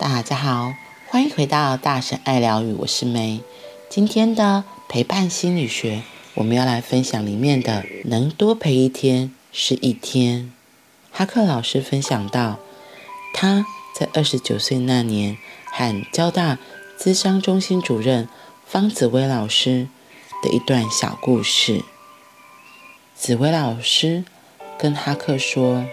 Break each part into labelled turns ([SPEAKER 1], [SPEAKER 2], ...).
[SPEAKER 1] 大家好，欢迎回到大神爱疗愈，我是梅。今天的陪伴心理学，我们要来分享里面的“能多陪一天是一天”。哈克老师分享到，他在二十九岁那年，和交大咨商中心主任方紫薇老师的一段小故事。紫薇老师跟哈克说：“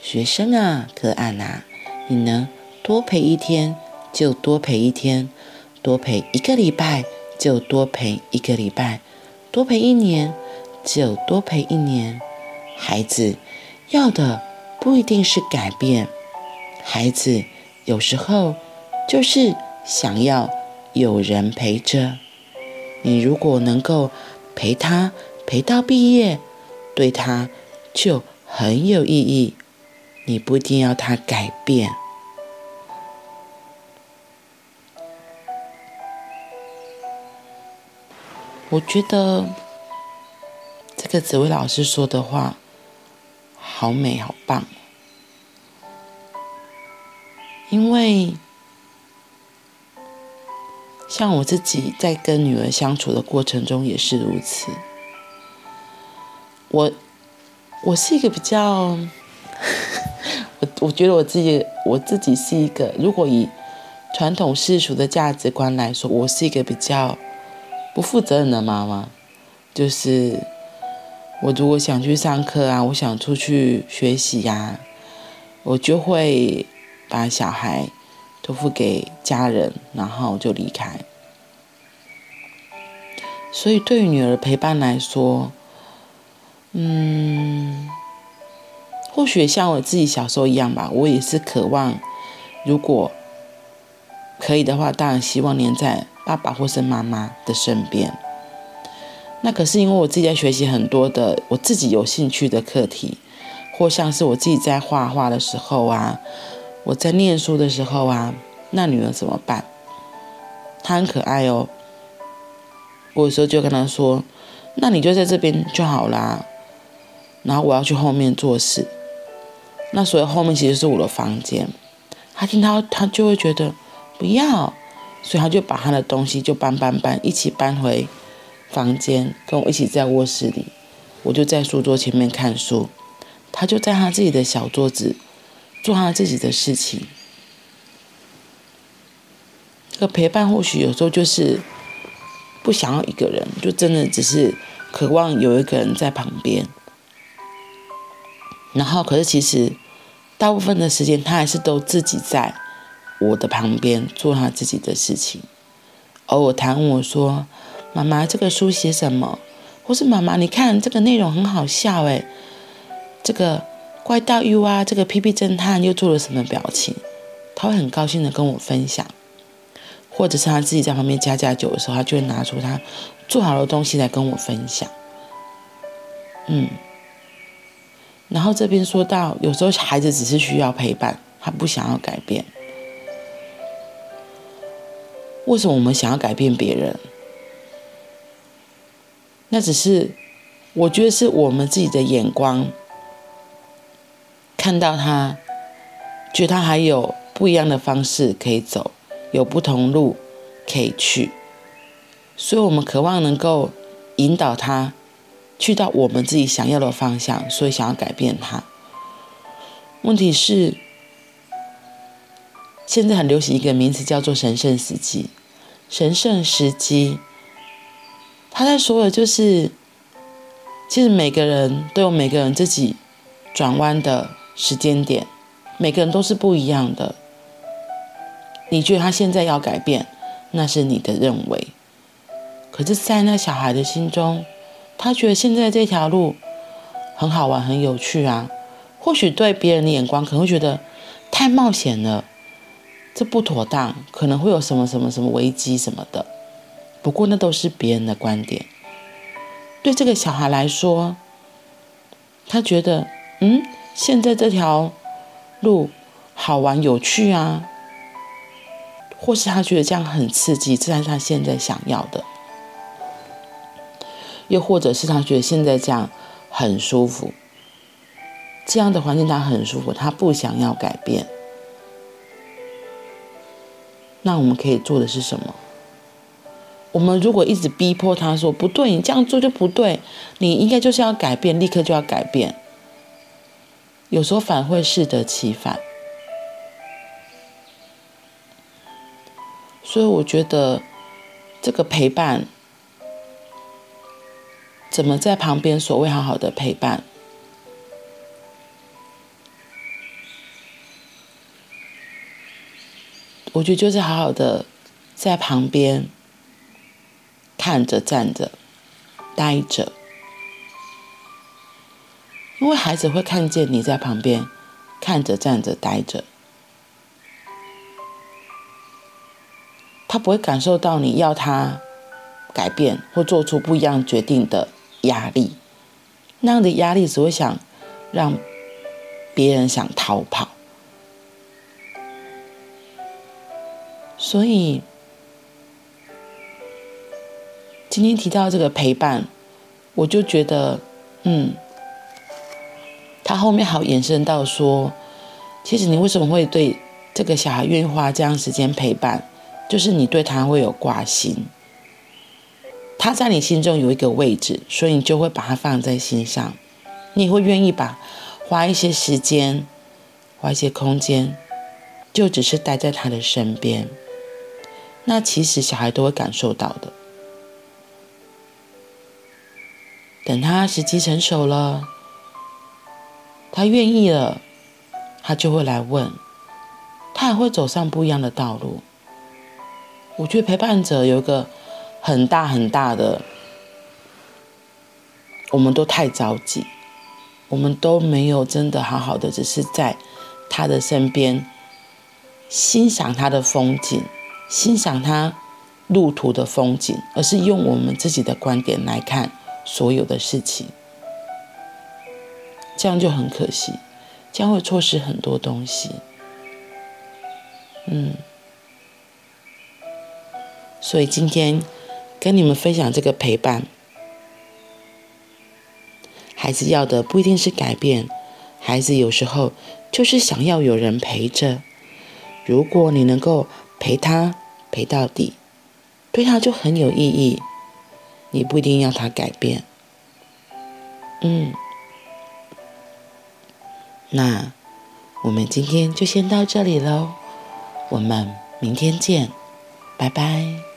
[SPEAKER 1] 学生啊，个案啊，你能多陪一天就多陪一天，多陪一个礼拜就多陪一个礼拜，多陪一年就多陪一年。孩子要的不一定是改变，孩子有时候就是想要有人陪着。你如果能够陪他。”陪到毕业，对他就很有意义。你不一定要他改变。我觉得这个紫薇老师说的话好美，好棒。因为像我自己在跟女儿相处的过程中也是如此。我我是一个比较，我我觉得我自己我自己是一个，如果以传统世俗的价值观来说，我是一个比较不负责任的妈妈。就是我如果想去上课啊，我想出去学习呀、啊，我就会把小孩托付给家人，然后就离开。所以对于女儿陪伴来说，嗯，或许像我自己小时候一样吧，我也是渴望，如果可以的话，当然希望黏在爸爸或是妈妈的身边。那可是因为我自己在学习很多的我自己有兴趣的课题，或像是我自己在画画的时候啊，我在念书的时候啊，那女儿怎么办？她很可爱哦，我有时候就跟她说：“那你就在这边就好啦。”然后我要去后面做事，那所以后面其实是我的房间。她听到她就会觉得不要，所以他就把他的东西就搬搬搬，一起搬回房间，跟我一起在卧室里。我就在书桌前面看书，他就在他自己的小桌子做他自己的事情。这个陪伴或许有时候就是不想要一个人，就真的只是渴望有一个人在旁边。然后，可是其实大部分的时间，他还是都自己在我的旁边做他自己的事情。偶尔他问我说：“妈妈，这个书写什么？”或是“妈妈，你看这个内容很好笑诶，这个怪盗 U 啊，这个屁屁侦探又做了什么表情？”他会很高兴的跟我分享，或者是他自己在旁边加加酒的时候，他就会拿出他做好的东西来跟我分享。嗯。然后这边说到，有时候孩子只是需要陪伴，他不想要改变。为什么我们想要改变别人？那只是，我觉得是我们自己的眼光，看到他，觉得他还有不一样的方式可以走，有不同路可以去，所以我们渴望能够引导他。去到我们自己想要的方向，所以想要改变他。问题是，现在很流行一个名词叫做“神圣时机”。神圣时机，他在说的就是，其实每个人都有每个人自己转弯的时间点，每个人都是不一样的。你觉得他现在要改变，那是你的认为。可是，在那小孩的心中，他觉得现在这条路很好玩，很有趣啊。或许对别人的眼光可能会觉得太冒险了，这不妥当，可能会有什么什么什么危机什么的。不过那都是别人的观点。对这个小孩来说，他觉得嗯，现在这条路好玩有趣啊，或是他觉得这样很刺激，这是他现在想要的。又或者是他觉得现在这样很舒服，这样的环境他很舒服，他不想要改变。那我们可以做的是什么？我们如果一直逼迫他说不对，你这样做就不对，你应该就是要改变，立刻就要改变。有时候反而会适得其反。所以我觉得这个陪伴，怎么在旁边所谓好好的陪伴？我觉得就是好好的在旁边看着、站着、待着，因为孩子会看见你在旁边看着、站着、待着，他不会感受到你要他改变或做出不一样决定的压力，那样的压力只会想让别人想逃跑。所以，今天提到这个陪伴，我就觉得，嗯，他后面好延伸到说，其实你为什么会对这个小孩愿意花这样时间陪伴，就是你对他会有挂心，他在你心中有一个位置，所以你就会把他放在心上，你会愿意把花一些时间，花一些空间，就只是待在他的身边。那其实小孩都会感受到的。等他时机成熟了，他愿意了，他就会来问，他也会走上不一样的道路。我觉得陪伴者有一个很大很大的，我们都太着急，我们都没有真的好好的，只是在他的身边欣赏他的风景。欣赏他路途的风景，而是用我们自己的观点来看所有的事情，这样就很可惜，将会错失很多东西。嗯，所以今天跟你们分享这个陪伴，孩子要的不一定是改变，孩子有时候就是想要有人陪着。如果你能够陪他。陪到底，对他就很有意义。你不一定要他改变，嗯。那我们今天就先到这里喽，我们明天见，拜拜。